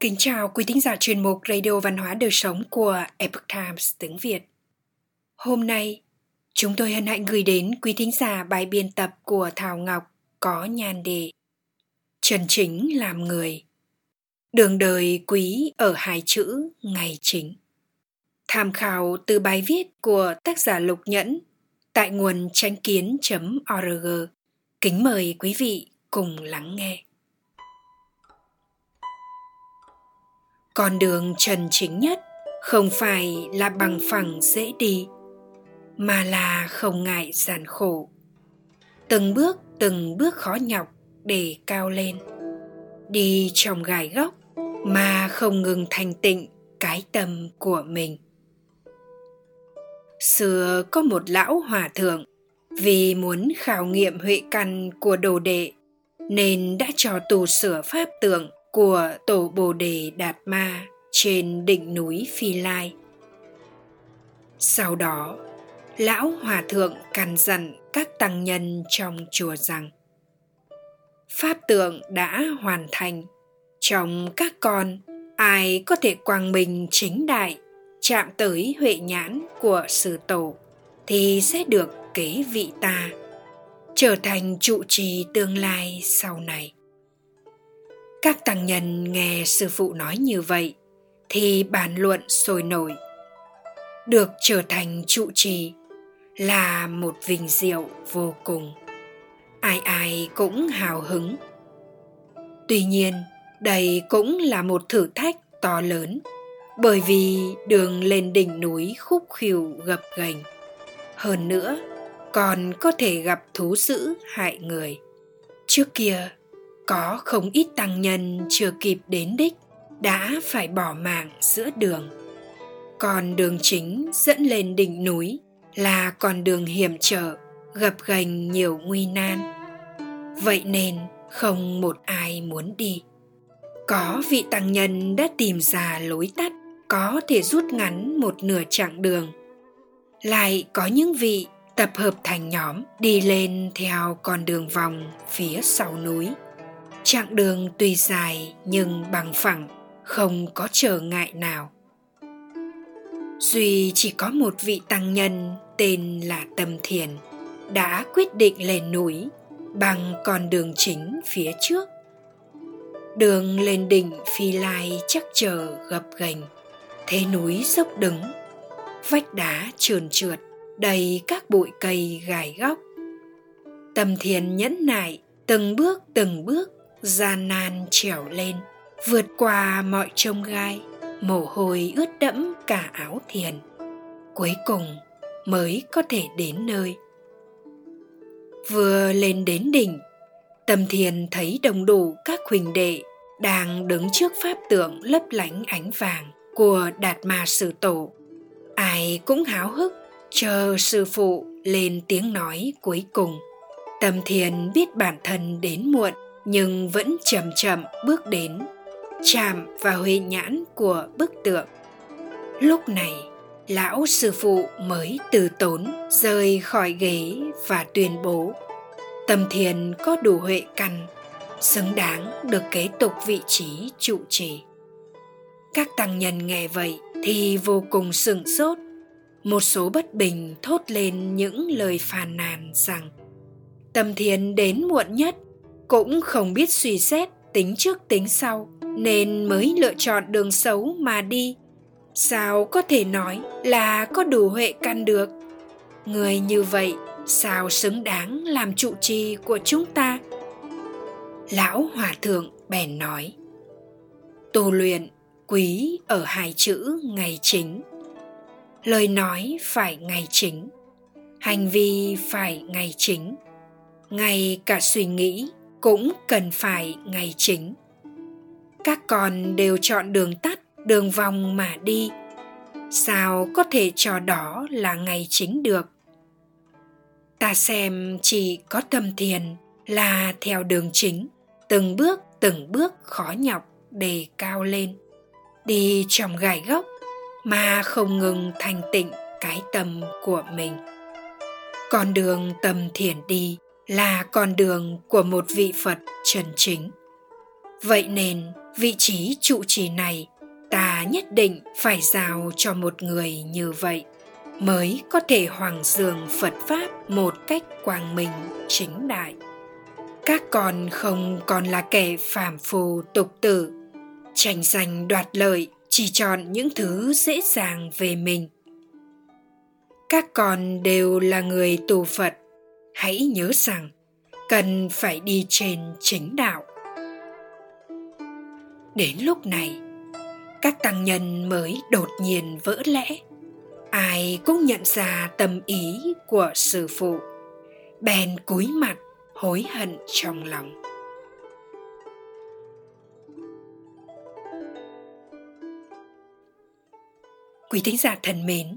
Kính chào quý thính giả chuyên mục Radio Văn hóa Đời Sống của Epoch Times tiếng Việt. Hôm nay, chúng tôi hân hạnh gửi đến quý thính giả bài biên tập của Thảo Ngọc có nhan đề Trần Chính làm người Đường đời quý ở hai chữ ngày chính Tham khảo từ bài viết của tác giả Lục Nhẫn tại nguồn tranh kiến.org. Kính mời quý vị cùng lắng nghe. Con đường trần chính nhất không phải là bằng phẳng dễ đi, mà là không ngại gian khổ. Từng bước từng bước khó nhọc để cao lên. Đi trong gai góc mà không ngừng thành tịnh cái tâm của mình. Xưa có một lão hòa thượng, vì muốn khảo nghiệm huệ căn của đồ đệ nên đã cho tù sửa pháp tượng của tổ Bồ Đề Đạt Ma trên đỉnh núi Phi Lai. Sau đó, lão hòa thượng căn dặn các tăng nhân trong chùa rằng pháp tượng đã hoàn thành trong các con ai có thể quang minh chính đại chạm tới huệ nhãn của sư tổ thì sẽ được kế vị ta trở thành trụ trì tương lai sau này các tăng nhân nghe sư phụ nói như vậy, thì bàn luận sôi nổi. Được trở thành trụ trì là một vinh diệu vô cùng. Ai ai cũng hào hứng. Tuy nhiên, đây cũng là một thử thách to lớn, bởi vì đường lên đỉnh núi khúc khỉu gập ghềnh. Hơn nữa, còn có thể gặp thú dữ hại người. Trước kia có không ít tăng nhân chưa kịp đến đích đã phải bỏ mạng giữa đường. Còn đường chính dẫn lên đỉnh núi là con đường hiểm trở, gập ghềnh nhiều nguy nan. Vậy nên không một ai muốn đi. Có vị tăng nhân đã tìm ra lối tắt, có thể rút ngắn một nửa chặng đường. Lại có những vị tập hợp thành nhóm đi lên theo con đường vòng phía sau núi chặng đường tuy dài nhưng bằng phẳng, không có trở ngại nào. Duy chỉ có một vị tăng nhân tên là tâm thiền đã quyết định lên núi bằng con đường chính phía trước. Đường lên đỉnh phi lai chắc chờ gập ghềnh, thế núi dốc đứng, vách đá trơn trượt, đầy các bụi cây gài góc. Tâm thiền nhẫn nại từng bước từng bước gian nan trèo lên, vượt qua mọi trông gai, mồ hôi ướt đẫm cả áo thiền. Cuối cùng mới có thể đến nơi. Vừa lên đến đỉnh, tâm thiền thấy đồng đủ các huỳnh đệ đang đứng trước pháp tượng lấp lánh ánh vàng của đạt ma sư tổ. Ai cũng háo hức chờ sư phụ lên tiếng nói cuối cùng. Tâm thiền biết bản thân đến muộn nhưng vẫn chậm chậm bước đến, chạm vào huệ nhãn của bức tượng. Lúc này, lão sư phụ mới từ tốn rời khỏi ghế và tuyên bố tâm thiền có đủ huệ căn, xứng đáng được kế tục vị trí trụ trì. Các tăng nhân nghe vậy thì vô cùng sửng sốt. Một số bất bình thốt lên những lời phàn nàn rằng tâm thiền đến muộn nhất cũng không biết suy xét tính trước tính sau, nên mới lựa chọn đường xấu mà đi. Sao có thể nói là có đủ huệ căn được? Người như vậy, sao xứng đáng làm trụ trì của chúng ta? Lão hòa thượng bèn nói tu luyện quý ở hai chữ ngày chính. Lời nói phải ngày chính, hành vi phải ngày chính. Ngay cả suy nghĩ cũng cần phải ngày chính. Các con đều chọn đường tắt, đường vòng mà đi. Sao có thể cho đó là ngày chính được? Ta xem chỉ có tâm thiền là theo đường chính, từng bước từng bước khó nhọc để cao lên. Đi trong gai góc mà không ngừng thành tịnh cái tâm của mình. Con đường tâm thiền đi là con đường của một vị phật trần chính. Vậy nên, vị trí trụ trì này, ta nhất định phải giao cho một người như vậy mới có thể hoàng dường phật pháp một cách quang minh, chính đại. Các con không còn là kẻ phàm phù tục tử. Tranh giành đoạt lợi chỉ chọn những thứ dễ dàng về mình. Các con đều là người tù phật hãy nhớ rằng, cần phải đi trên chính đạo. Đến lúc này, các tăng nhân mới đột nhiên vỡ lẽ. Ai cũng nhận ra tâm ý của sư phụ, bèn cúi mặt hối hận trong lòng. Quý thính giả thân mến